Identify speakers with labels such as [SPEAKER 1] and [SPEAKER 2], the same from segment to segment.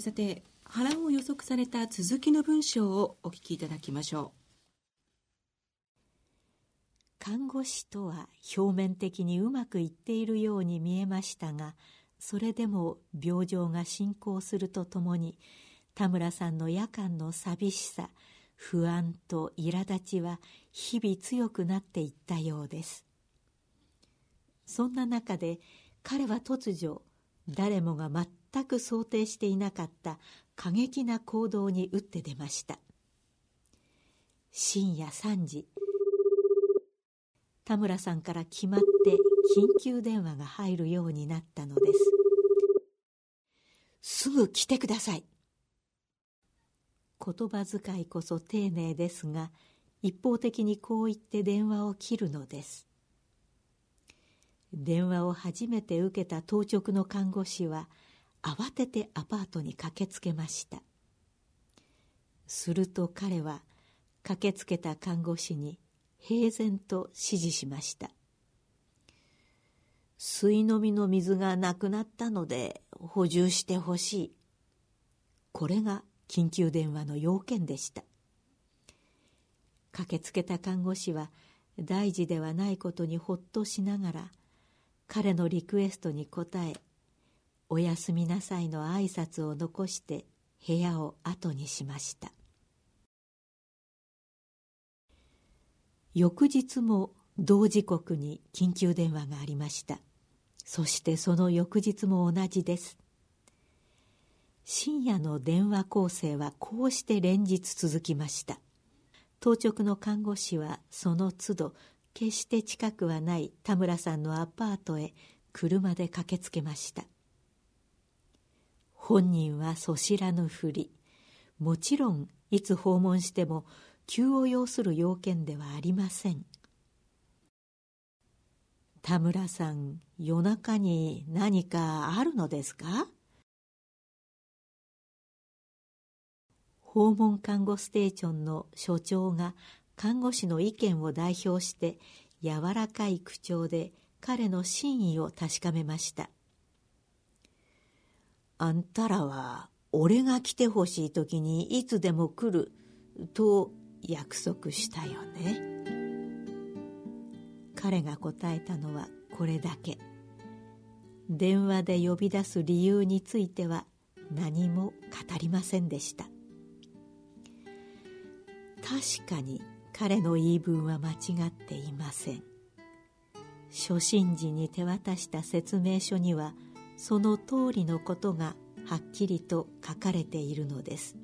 [SPEAKER 1] さて波乱を予測された続きの文章をお聞きいただきましょう。
[SPEAKER 2] 看護師とは表面的にうまくいっているように見えましたがそれでも病状が進行するとともに田村さんの夜間の寂しさ不安と苛立ちは日々強くなっていったようです。そんな中で彼は突如誰もが全全く想定していなかった過激な行動に打って出ました。深夜3時。田村さんから決まって緊急電話が入るようになったのです。すぐ来てください。言葉遣いこそ丁寧ですが一方的にこう言って電話を切るのです。電話を初めて受けた当直の看護師は慌ててアパートに駆けつけました。すると彼は駆けつけた看護師に平然と指示しました水飲みの水がなくなったので補充してほしい。これが緊急電話の要件でした駆けつけた看護師は大事ではないことにほっとしながら彼のリクエストに応え「おやすみなさい」の挨拶を残して部屋を後にしました。翌日も同時刻に緊急電話がありました。そしてその翌日も同じです。深夜の電話構成はこうして連日続きました。当直の看護師はその都度決して近くはない田村さんのアパートへ車で駆けつけました。本人はそしらぬふり。もちろんいつ訪問しても急を要する要件ではありません。田村さん夜中に何かあるのですか？訪問看護ステーションの所長が看護師の意見を代表して柔らかい口調で彼の真意を確かめました「あんたらは俺が来てほしい時にいつでも来る」と約束したよね。彼が答えたのはこれだけ。電話で呼び出す理由については何も語りませんでした。確かに彼の言い分は間違っていません。初診時に手渡した説明書にはその通りのことがはっきりと書かれているのです。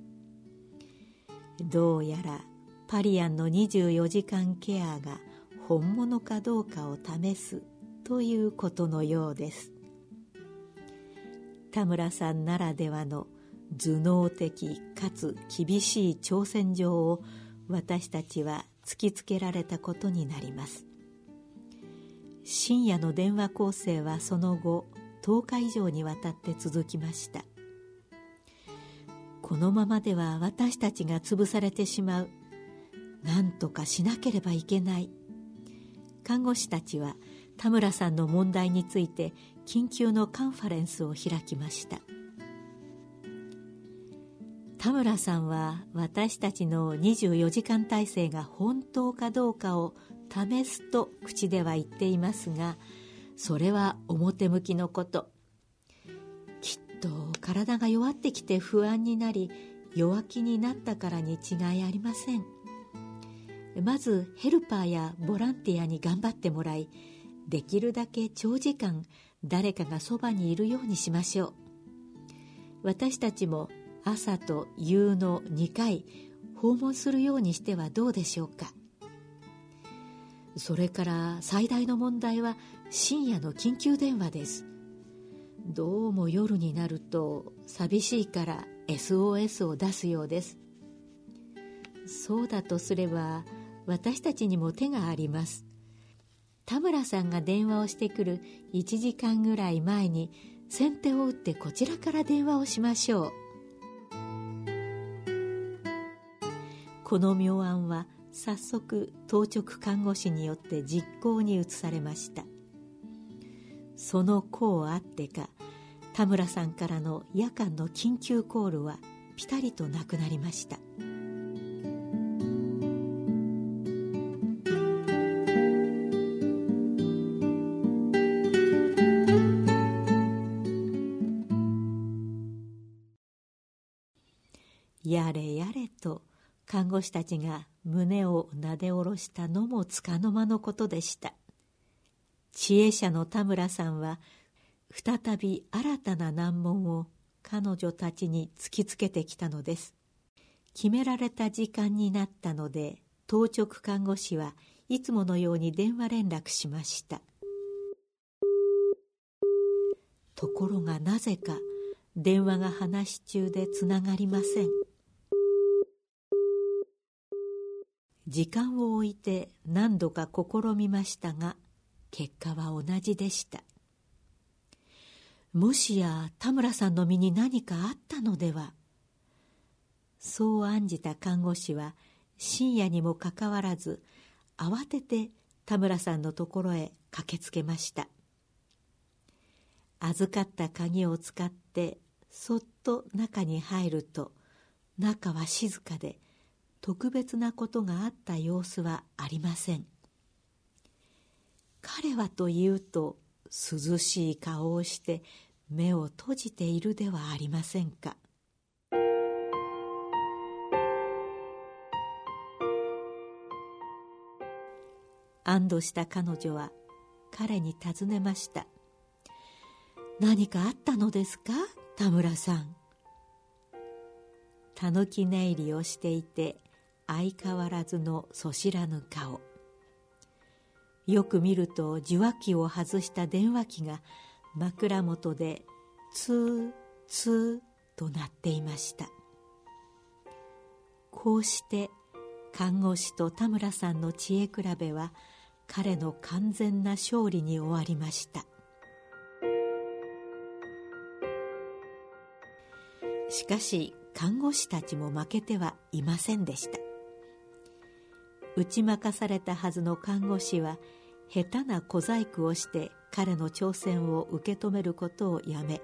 [SPEAKER 2] どうやらパリアンの24時間ケアが本物かどうかを試すということのようです。田村さんならではの頭脳的かつ厳しい挑戦状を私たちは突きつけられたことになります。深夜の電話構成はその後10日以上にわたって続きました。このままでは私たちが潰されてしまう。何とかしなければいけない。看護師たちは田村さんの問題について緊急のカンファレンスを開きました。田村さんは私たちの24時間体制が本当かどうかを試すと口では言っていますがそれは表向きのこと。きっと体が弱ってきて不安になり弱気になったからに違いありません。まずヘルパーやボランティアに頑張ってもらいできるだけ長時間誰かがそばにいるようにしましょう。私たちも朝と夕の2回訪問するようにしてはどうでしょうか。それから最大の問題は深夜の緊急電話です。どうも夜になると寂しいから SOS を出すようです。そうだとすれば私たちにも手があります。田村さんが電話をしてくる1時間ぐらい前に先手を打ってこちらから電話をしましょう。この妙案は早速当直看護師によって実行に移されました。その功あってか田村さんからの夜間の緊急コールはピタリとなくなりました。やれやれと看護師たちが胸をなで下ろしたのもつかの間のことでした。知恵者の田村さんは再び新たな難問を彼女たちに突きつけてきたのです。決められた時間になったので当直看護師はいつものように電話連絡しました。ところがなぜか電話が話し中でつながりません。時間を置いて何度か試みましたが結果は同じでした。もしや田村さんの身に何かあったのでは？そう案じた看護師は深夜にもかかわらず慌てて田村さんのところへ駆けつけました。預かった鍵を使ってそっと中に入ると中は静かで特別なことがあった様子はありません。彼はというと涼しい顔をして目を閉じているではありませんか？安堵した彼女は彼に尋ねました。何かあったのですか？田村さん。たぬき寝入りをしていて相変わらずのそしらぬ顔。よく見ると受話器を外した電話機が枕元でツーツーと鳴っていました。こうして看護師と田村さんの知恵比べは彼の完全な勝利に終わりました。しかし看護師たちも負けてはいませんでした。打ち負かされたはずの看護師は下手な小細工をして彼の挑戦を受け止めることをやめ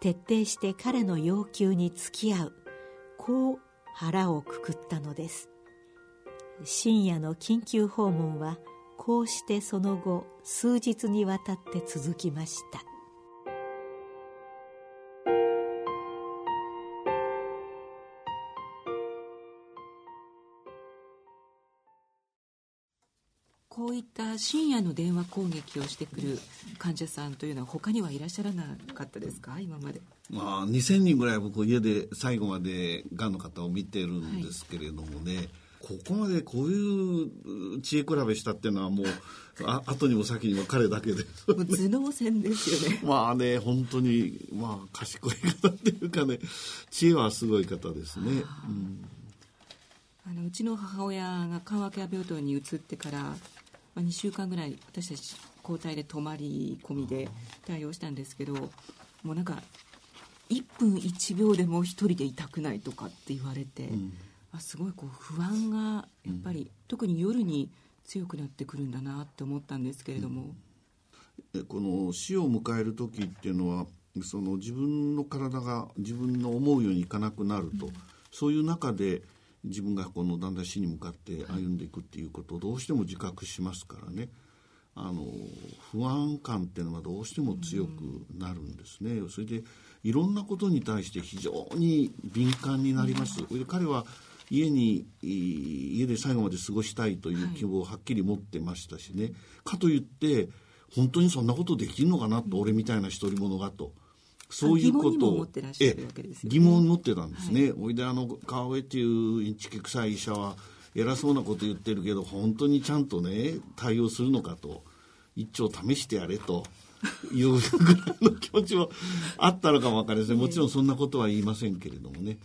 [SPEAKER 2] 徹底して彼の要求に付き合うこう腹をくくったのです。深夜の緊急訪問はこうしてその後数日にわたって続きました。
[SPEAKER 1] こういった深夜の電話攻撃をしてくる患者さんというのは他にはいらっしゃらなかったですか？今まで。
[SPEAKER 3] まあ、2000人ぐらい僕家で最後までがんの方を見てるんですけれどもね、はい、ここまでこういう知恵比べしたっていうのはもうあ後にも先にも彼だけで。
[SPEAKER 1] 頭脳戦ですよね。
[SPEAKER 3] まあね本当にまあ賢い方っていうかね知恵はすごい方ですね、うん、
[SPEAKER 1] あのうちの母親が緩和ケア病棟に移ってからまあ、2週間ぐらい私たち交代で泊まり込みで対応したんですけどもうなんか1分1秒でも1人でいたくないとかって言われて、うん、あすごいこう不安がやっぱり、うん、特に夜に強くなってくるんだなって思ったんですけれども、
[SPEAKER 3] うん、この死を迎える時っていうのはその自分の体が自分の思うようにいかなくなると、そういう中で自分がこのだんだん死に向かって歩んでいくっていうことをどうしても自覚しますからね。あの不安感っていうのはどうしても強くなるんですね。それでいろんなことに対して非常に敏感になります。で彼は家に家で最後まで過ごしたいという希望をはっきり持ってましたしね、かといって本当にそんなことできるのかなと、俺みたいな独り者がと。
[SPEAKER 1] そういうことを
[SPEAKER 3] 疑問を持ってたんですね。おいであの川上っていうインチキ臭い医者は偉そうなこと言ってるけど本当にちゃんとね対応するのかと。一丁試してやれと。いうぐらいの気持ちもあったのかもわかりません。もちろんそんなことは言いませんけれどもね、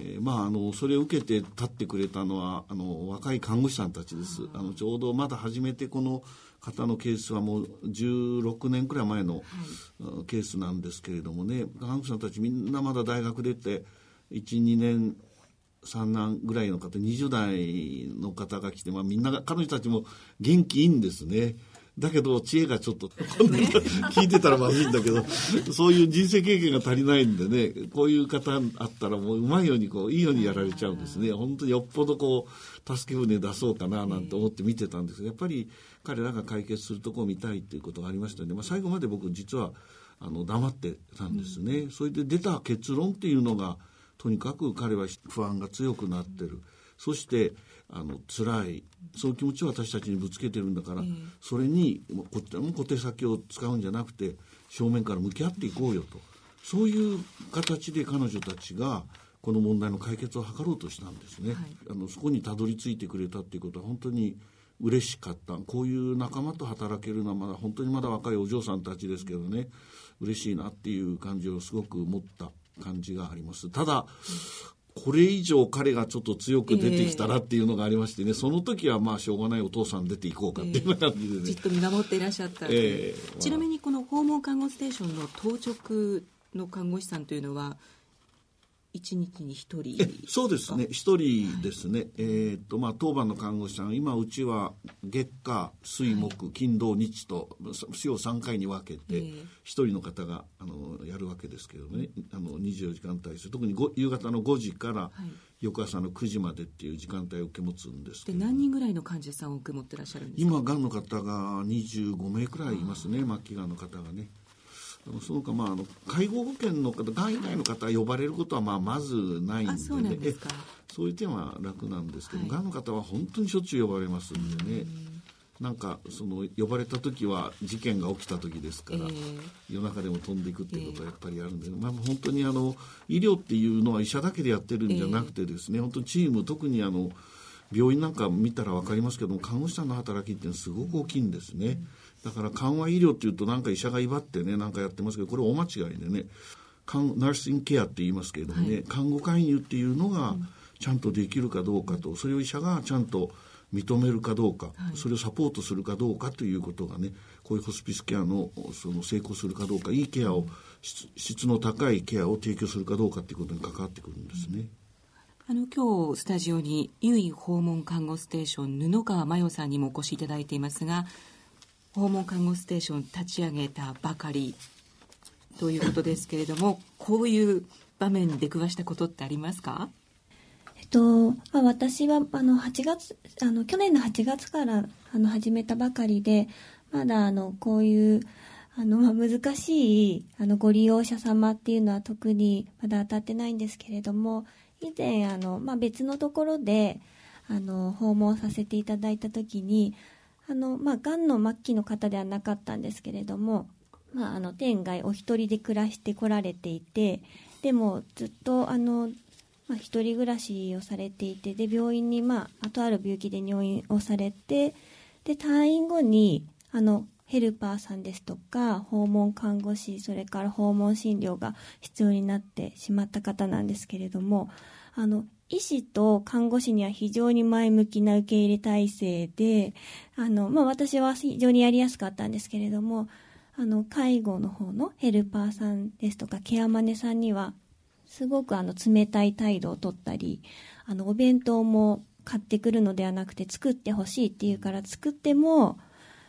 [SPEAKER 3] えー、まああのそれを受けて立ってくれたのはあの若い看護師さんたちです。あのちょうどまだ初めてこの方のケースはもう16年くらい前の、ケースなんですけれどもね。看護師さんたちみんなまだ大学出て12年三男ぐらいの方20代の方が来て、まあ、みんなが彼女たちも元気いいんですねだけど知恵がちょっと、聞いてたらまずいんだけど、そういう人生経験が足りないんでね、こういう方あったらもううまいようにこう、いいようにやられちゃうんですね。本当によっぽどこう、助け舟出そうかななんて思って見てたんですけど、やっぱり彼らが解決するとこを見たいっていうことがありましたので、まあ、最後まで僕実はあの黙ってたんですね。それで出た結論っていうのが、とにかく彼は不安が強くなってる。そしてあの辛い。そういう気持ちを私たちにぶつけてるんだから、それにこっちも小手先を使うんじゃなくて正面から向き合っていこうよと。そういう形で彼女たちがこの問題の解決を図ろうとしたんですね、はい、あのそこにたどり着いてくれたっていうことは本当に嬉しかった。こういう仲間と働けるのはまだ本当にまだ若いお嬢さんたちですけどね。嬉しいなっていう感じをすごく持った感じがあります。ただこれ以上彼がちょっと強く出てきたらっていうのがありましてね、えー、その時はまあしょうがないお父さん出ていこうかっていう感じでね、
[SPEAKER 1] えー、じっと見守っていらっしゃった、えー、ちなみにこの訪問看護ステーションの当直の看護師さんというのは一日に一人。
[SPEAKER 3] そうですね。一人ですね、はい、えー、っとまあ当番の看護師さん今うちは月火水木金土日と週を3回に分けて一人の方があのやるわけですけどね。あの24時間体制。特に夕方の5時から翌朝の9時までっていう時間帯を受け持つんです
[SPEAKER 1] で何人ぐらいの患者さんを受け持ってらっしゃるんです
[SPEAKER 3] か？今がんの方が25名くらいいますね。末期がんの方がね。そのか、まあ、あの介護保険の方がん以外の方が呼ばれることは、まあ、まずないんで,、ね、
[SPEAKER 1] そうなんですか
[SPEAKER 3] そういう点は楽なんですけど、が、はい、んの方は本当にしょっちゅう呼ばれますんでね。なんかその呼ばれた時は事件が起きた時ですから、えー、夜中でも飛んでいくっていうことはやっぱりあるんで、えー、まあ、本当にあの医療っていうのは医者だけでやってるんじゃなくてですね、えー、本当にチーム特にあの病院なんか見たら分かりますけども看護師さんの働きってすごく大きいんですね。うんだから緩和医療っていうとなんか医者が威張ってねなんかやってますけどこれ大間違いでねナーシングケアって言いますけれどもね、はい、看護介入っていうのがちゃんとできるかどうかとそれを医者がちゃんと認めるかどうか、はい、それをサポートするかどうかということがねこういうホスピスケアのその成功するかどうかいいケアを質の高いケアを提供するかどうかということに関わってくるんですね。
[SPEAKER 1] あの今日スタジオに優位訪問看護ステーション布川真代さんにもお越しいただいていますが訪問看護ステーション立ち上げたばかりということですけれどもこういう場面に出くわしたことってありますか？
[SPEAKER 4] えっと、まあ、私はあの8月あの去年の8月からあの始めたばかりでまだあのこういうあの、難しいあのご利用者様っていうのは特にまだ当たってないんですけれども以前あの、まあ、別のところであの訪問させていただいた時にあの、まあ、がんの末期の方ではなかったんですけれども、まあ、あの天外お一人で暮らしてこられていてでもずっとあの、まあ、一人暮らしをされていてで病院に、まあ、とある病気で入院をされてで退院後にあのヘルパーさんですとか訪問看護師それから訪問診療が必要になってしまった方なんですけれどもあの医師と看護師には非常に前向きな受け入れ体制で、あの、まあ、私は非常にやりやすかったんですけれども、あの、介護の方のヘルパーさんですとか、ケアマネさんには、すごくあの、冷たい態度をとったり、あの、お弁当も買ってくるのではなくて作ってほしいっていうから作っても、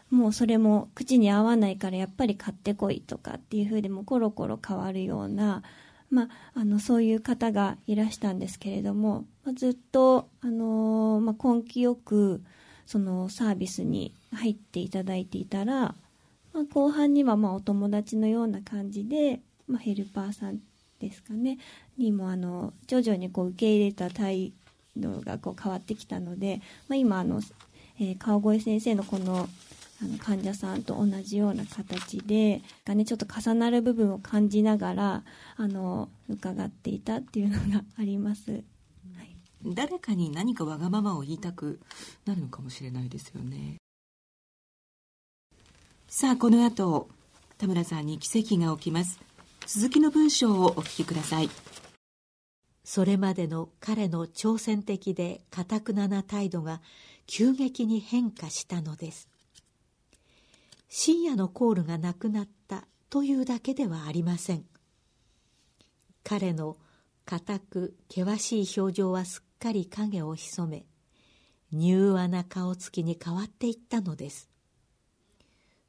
[SPEAKER 4] もうそれも口に合わないからやっぱり買ってこいとかっていう風でもコロコロ変わるような、まあ、あのそういう方がいらしたんですけれども、ま、ずっと、あのまあ、根気よくそのサービスに入っていただいていたら、まあ、後半にはまあお友達のような感じで、まあ、ヘルパーさんですかねにもあの徐々にこう受け入れた態度がこう変わってきたので、まあ、今あの、えー、川越先生のこのあの患者さんと同じような形でが、ね、ちょっと重なる部分を感じながらあの伺っていたっていうのがあります、はい、
[SPEAKER 1] 誰かに何かわがままを言いたくなるのかもしれないですよね。さあこの後田村さんに奇跡が起きます。続きの文章をお聞きください。
[SPEAKER 2] それまでの彼の挑戦的でかたくなな態度が急激に変化したのです深夜のコールがなくなったというだけではありません。彼の固く険しい表情はすっかり影を潜め柔和な顔つきに変わっていったのです。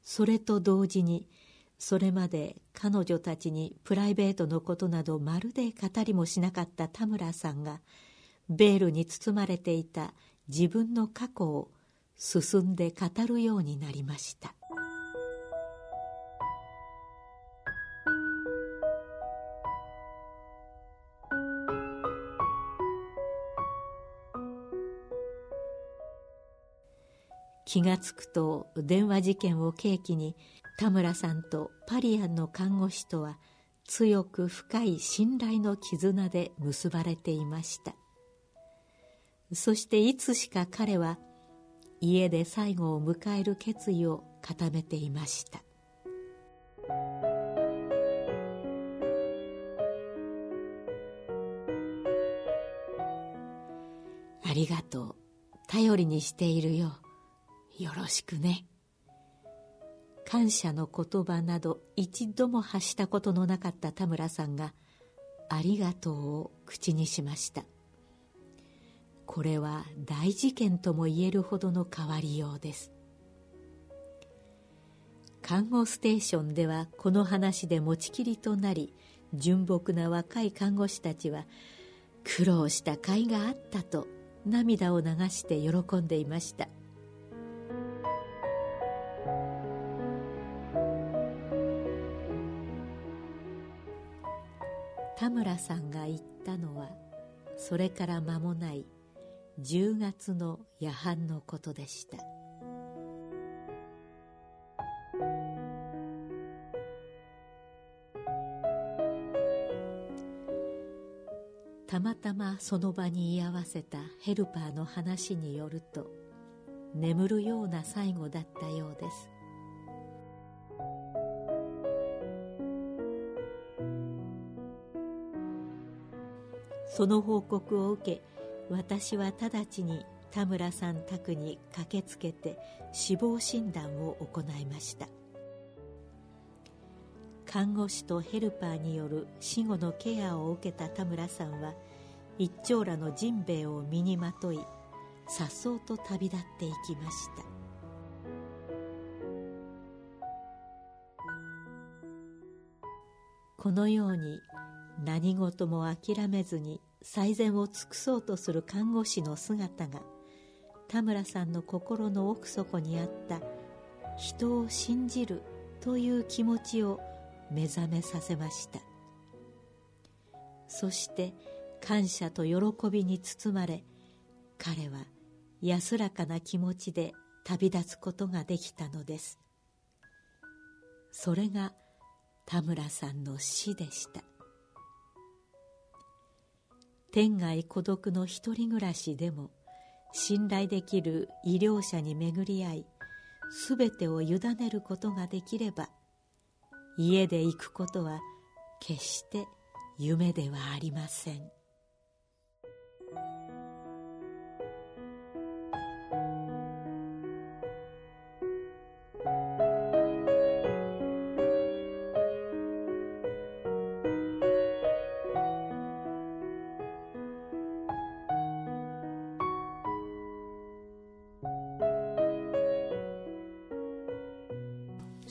[SPEAKER 2] それと同時にそれまで彼女たちにプライベートのことなどまるで語りもしなかった田村さんがベールに包まれていた自分の過去を進んで語るようになりました。気がつくと電話事件を契機に田村さんとパリアンの看護師とは強く深い信頼の絆で結ばれていました。そしていつしか彼は家で最後を迎える決意を固めていました。ありがとう。頼りにしているよ。よろしくね。感謝の言葉など一度も発したことのなかった田村さんが「ありがとう」を口にしました。これは大事件とも言えるほどの変わりようです。看護ステーションではこの話で持ちきりとなり純朴な若い看護師たちは苦労した甲斐があったと涙を流して喜んでいました。が言ったのはそれから間もない10月の夜半のことでした。たまたまその場に居合わせたヘルパーの話によると眠るような最後だったようです。その報告を受け私は直ちに田村さん宅に駆けつけて死亡診断を行いました。看護師とヘルパーによる死後のケアを受けた田村さんは一長羅のジンベエを身にまとい颯爽と旅立っていきました。このように何事も諦めずに最善を尽くそうとする看護師の姿が田村さんの心の奥底にあった人を信じるという気持ちを目覚めさせました。そして感謝と喜びに包まれ彼は安らかな気持ちで旅立つことができたのです。それが田村さんの死でした。天涯孤独の一人暮らしでも信頼できる医療者に巡り合い全てを委ねることができれば家で行くことは決して夢ではありません。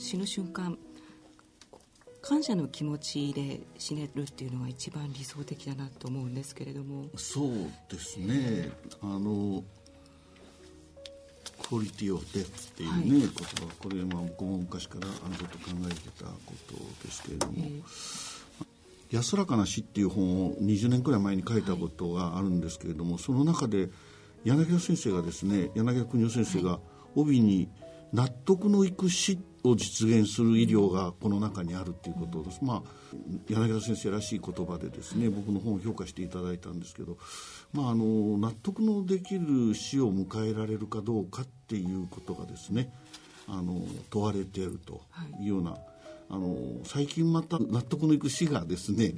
[SPEAKER 1] 死ぬ瞬間感謝の気持ちで死ねるっていうのが一番理想的だなと思うんですけれども。
[SPEAKER 3] そうですね。あのクオリティオフデスっていうね、はい、言葉。これは僕も昔からあのずっと考えてたことですけれども、えー、安らかな死っていう本を20年くらい前に書いたことがあるんですけれども、はい、その中で柳田先生がですね柳田邦夫先生が帯に納得のいく死を実現する医療がこの中にあるっていうことです、まあ、柳田先生らしい言葉でですね僕の本を評価していただいたんですけど、まあ、あの納得のできる死を迎えられるかどうかっていうことがですねあの問われているというような、はい、あの最近また納得のいく死がですね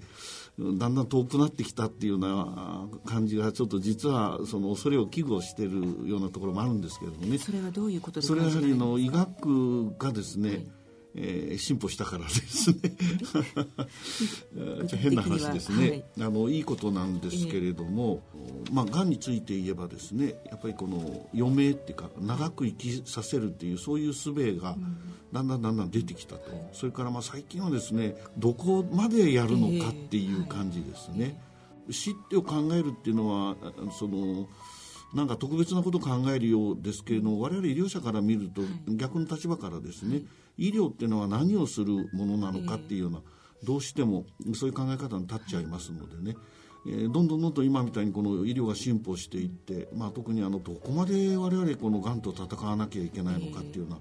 [SPEAKER 3] だんだん遠くなってきたっていうような感じがちょっと実はその恐れを危惧しているようなところもあるんですけれどもね。
[SPEAKER 1] それはどういうことで
[SPEAKER 3] すかそれはやはりの医学がですね、はい、えー、進歩したからですね。変な話ですね、はい、あのいいことなんですけれども、えー、まあがんについて言えばですねやっぱりこの余命っていうか長く生きさせるっていうそういう術がだんだんだんだん出てきたと、うん、それからまあ最近はですねどこまでやるのかっていう感じですね、えー、死ってを考えるっていうのはそのなんか特別なことを考えるようですけれども我々医療者から見ると逆の立場からですね、はい医療っていうのは何をするものなのかっていうような、どうしてもそういう考え方に立っちゃいますのでね、えー、どんどんどんどん今みたいにこの医療が進歩していって、まあ、特にあのどこまで我々このがんと戦わなきゃいけないのかっていうような、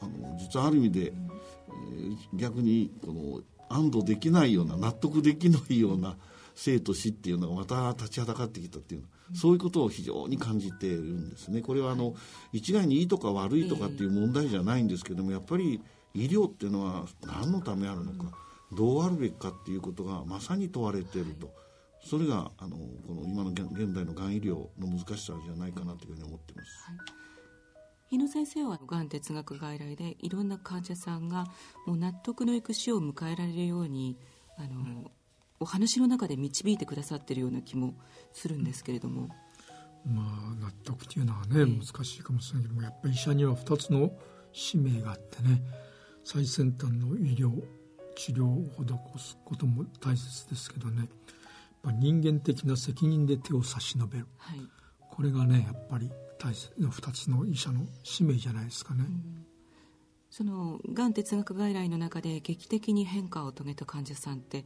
[SPEAKER 3] あの実はある意味で、えー、逆にこの安堵できないような納得できないような生と死っていうのがまた立ちはだかってきたっていうそういうことを非常に感じているんですね。これはあの一概にいいとか悪いとかっていう問題じゃないんですけどもやっぱり医療っていうのは何のためあるのかどうあるべきかっていうことがまさに問われていると。それがあのこの今の現代のがん医療の難しさじゃないかなというふうに思っています。はい
[SPEAKER 1] 日野先生はがん哲学外来でいろんな患者さんがもう納得のいく死を迎えられるようにあの、お話の中で導いてくださってるような気もするんですけれども。
[SPEAKER 5] まあ、納得というのはね、難しいかもしれないけどもやっぱり医者には2つの使命があってね最先端の医療治療を施すことも大切ですけどねやっぱ人間的な責任で手を差し伸べる、はい、これがねやっぱり大切な2つの医者の使命じゃないですかね。うん
[SPEAKER 1] そのがん哲学外来の中で劇的に変化を遂げた患者さんって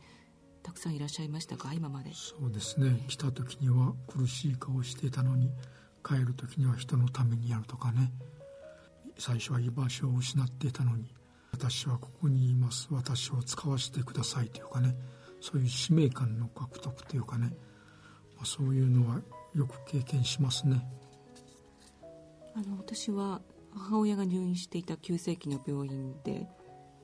[SPEAKER 1] たくさんいらっしゃいましたか？今まで。
[SPEAKER 5] そうですね。来た時には苦しい顔していたのに帰る時には人のためにやるとかね。最初は居場所を失っていたのに私はここにいます。私を使わせてくださいというかね。そういう使命感の獲得というかね、まあ、そういうのはよく経験しますね。
[SPEAKER 1] あの私は母親が入院していた急性期の病院で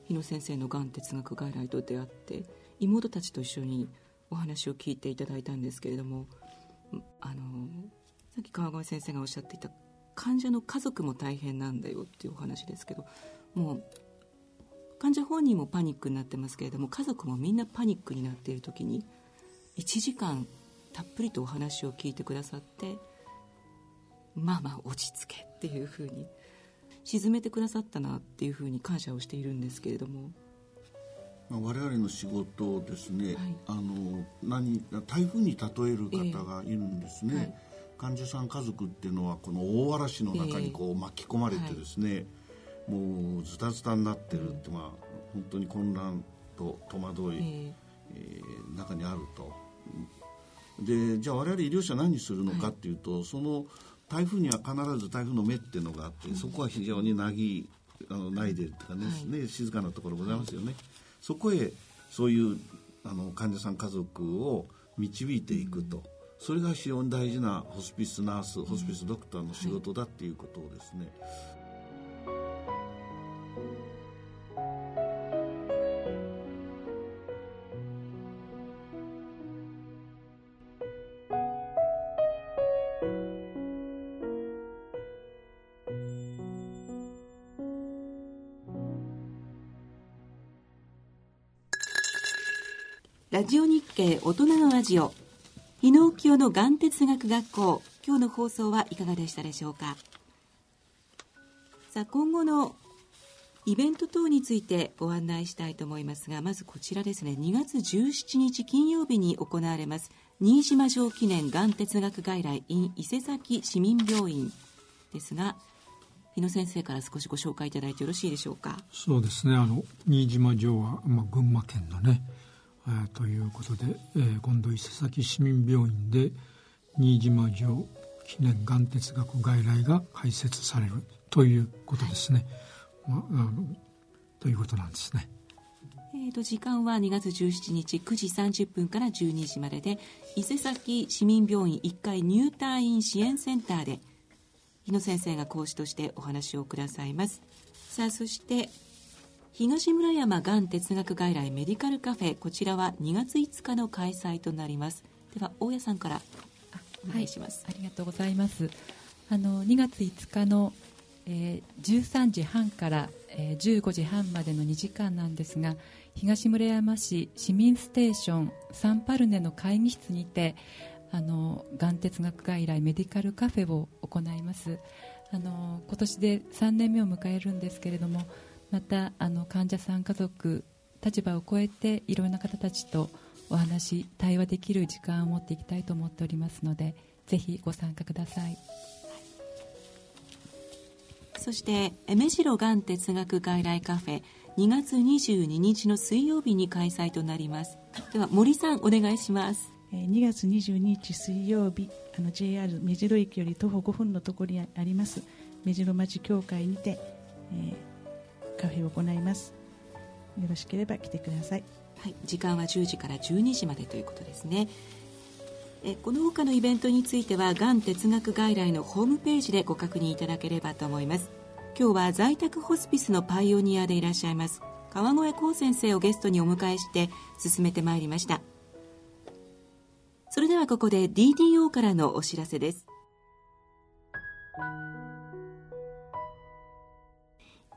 [SPEAKER 1] 日野先生のがん哲学外来と出会って妹たちと一緒にお話を聞いていただいたんですけれどもあのさっき川越先生がおっしゃっていた患者の家族も大変なんだよっていうお話ですけどもう患者本人もパニックになってますけれども家族もみんなパニックになっている時に1時間たっぷりとお話を聞いてくださってまあまあ落ち着けっていうふうに沈めてくださったなっていうふうに感謝をしているんですけれども。
[SPEAKER 3] まあ、我々の仕事をですね、はい、あの何台風に例える方がいるんですね、えーはい、患者さん家族っていうのはこの大嵐の中にこう巻き込まれてですね、えーはい、もうズタズタになってるって、まあ、本当に混乱と戸惑い、えー、えー、中にあると。でじゃあ我々医療者何するのかっていうと、その台風には必ず台風の目っていうのがあってそこは非常になぎあのないでとかね、ね静かなところございますよね。そこへそういうあの患者さん家族を導いていくと、それが非常に大事なホスピスナースホスピスドクターの仕事だっていうことをですね、
[SPEAKER 1] ラジオ日経大人のラジオ。日野浮世の眼哲学学校。今日の放送はいかがでしたでしょうか。さあ今後のイベント等についてご案内したいと思いますがまずこちらですね。2月17日金曜日に行われます。新島城記念がん哲学外来 in 伊勢崎市民病院。ですが日野先生から少しご紹介いただいてよろしいでしょうか。
[SPEAKER 5] そうですね。あの新島城は、まあ、群馬県のね、ということで、えー、今度伊勢崎市民病院で新島城記念がん哲学外来が開設されるということですね。はい、まあ、あのということなんですね。
[SPEAKER 1] えーと、時間は2月17日9時30分から12時までで伊勢崎市民病院1階入退院支援センターで日野先生が講師としてお話をくださいますさあそして東村山がん哲学外来メディカルカフェ。こちらは2月5日の開催となります。では大家さんからお願いします、
[SPEAKER 6] はい、ありがとうございます。あの2月5日のえー、13時半から、えー、15時半までの2時間なんですが東村山市市民ステーションサンパルネの会議室にてあのがん哲学外来メディカルカフェを行います。あの今年で3年目を迎えるんですけれどもまたあの患者さん家族立場を超えていろんな方たちとお話対話できる時間を持っていきたいと思っておりますのでぜひご参加ください。
[SPEAKER 1] そして目白がん哲学外来カフェ2月22日の水曜日に開催となります。では森さんお願いします。
[SPEAKER 7] 2月22日水曜日あの JR 目白駅より徒歩5分のところにあります目白町協会にて、えー、カフェを行います。よろしければ来てください。
[SPEAKER 1] はい、時間は10時から12時までということですね。えこの他のイベントについてはがん哲学外来のホームページでご確認いただければと思います。今日は在宅ホスピスのパイオニアでいらっしゃいます川越光先生をゲストにお迎えして進めてまいりました。それではここで DDO からのお知らせです。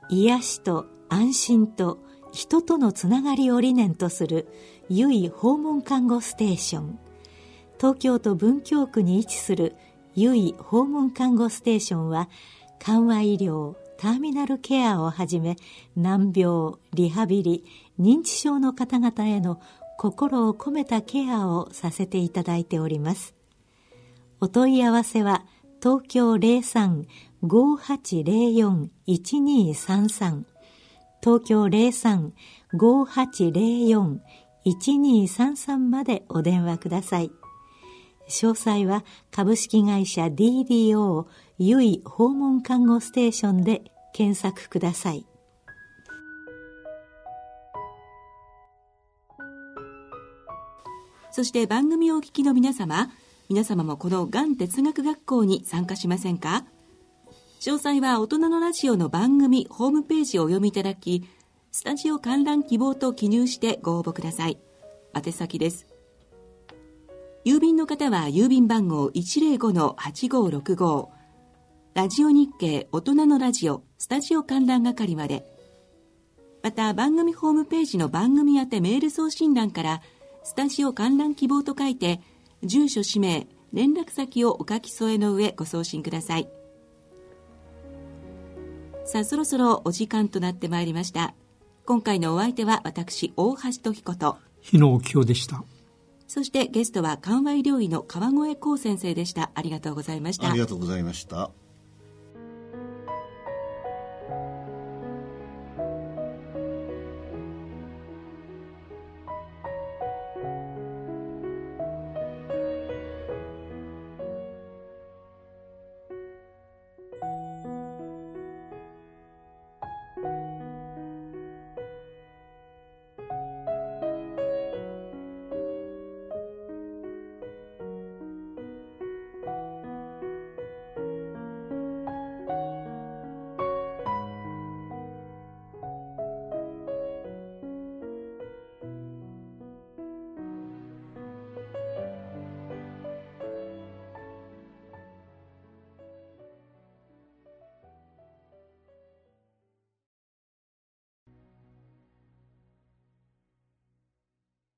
[SPEAKER 2] 癒しと安心と人とのつながりを理念とする由比訪問看護ステーション。東京都文京区に位置する由比訪問看護ステーションは緩和医療ターミナルケアをはじめ難病リハビリ認知症の方々への心を込めたケアをさせていただいております。お問い合わせは東京03-5804-1233東京03-5804-1233までお電話ください。詳細は株式会社 DDO ゆい訪問看護ステーションで検索ください。
[SPEAKER 1] そして番組をお聞きの皆様、皆様もこのがん哲学学校に参加しませんか？詳細は大人のラジオの番組ホームページをお読みいただき、スタジオ観覧希望と記入してご応募ください。宛先です。郵便の方は郵便番号105-8565ラジオ日経大人のラジオスタジオ観覧係までまた番組ホームページの番組宛てメール送信欄からスタジオ観覧希望と書いて住所氏名連絡先をお書き添えの上ご送信ください。さあそろそろお時間となってまいりました。今回のお相手は私大橋時子と。
[SPEAKER 5] 日野清でした。
[SPEAKER 1] そしてゲストは緩和医療医の川越光先生でした。ありがとうございました。
[SPEAKER 3] ありがとうございました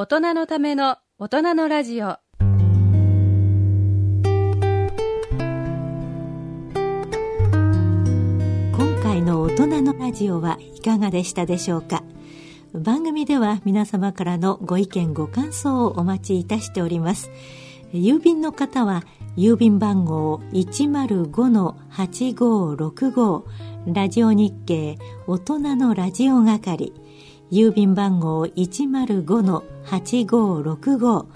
[SPEAKER 8] 大人のための大人のラジオ。
[SPEAKER 2] 今回の大人のラジオはいかがでしたでしょうか？番組では皆様からのご意見ご感想をお待ちいたしております。郵便の方は郵便番号105-8565ラジオ日経大人のラジオ係。郵便番号105-8565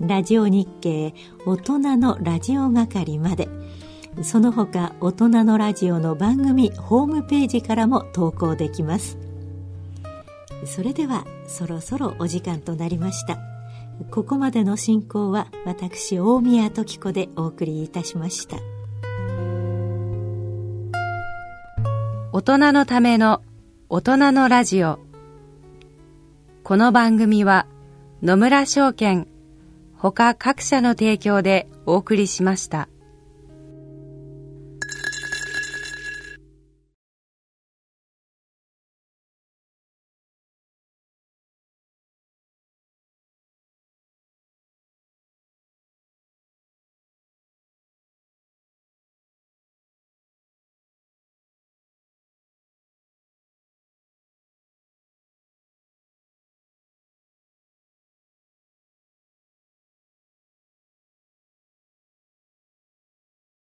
[SPEAKER 2] ラジオ日経大人のラジオ係まで。その他大人のラジオの番組ホームページからも投稿できます。それではそろそろお時間となりました。ここまでの進行は私大宮時子でお送りいたしました。
[SPEAKER 8] 大人のための大人のラジオ。この番組は野村証券ほか各社の提供でお送りしました。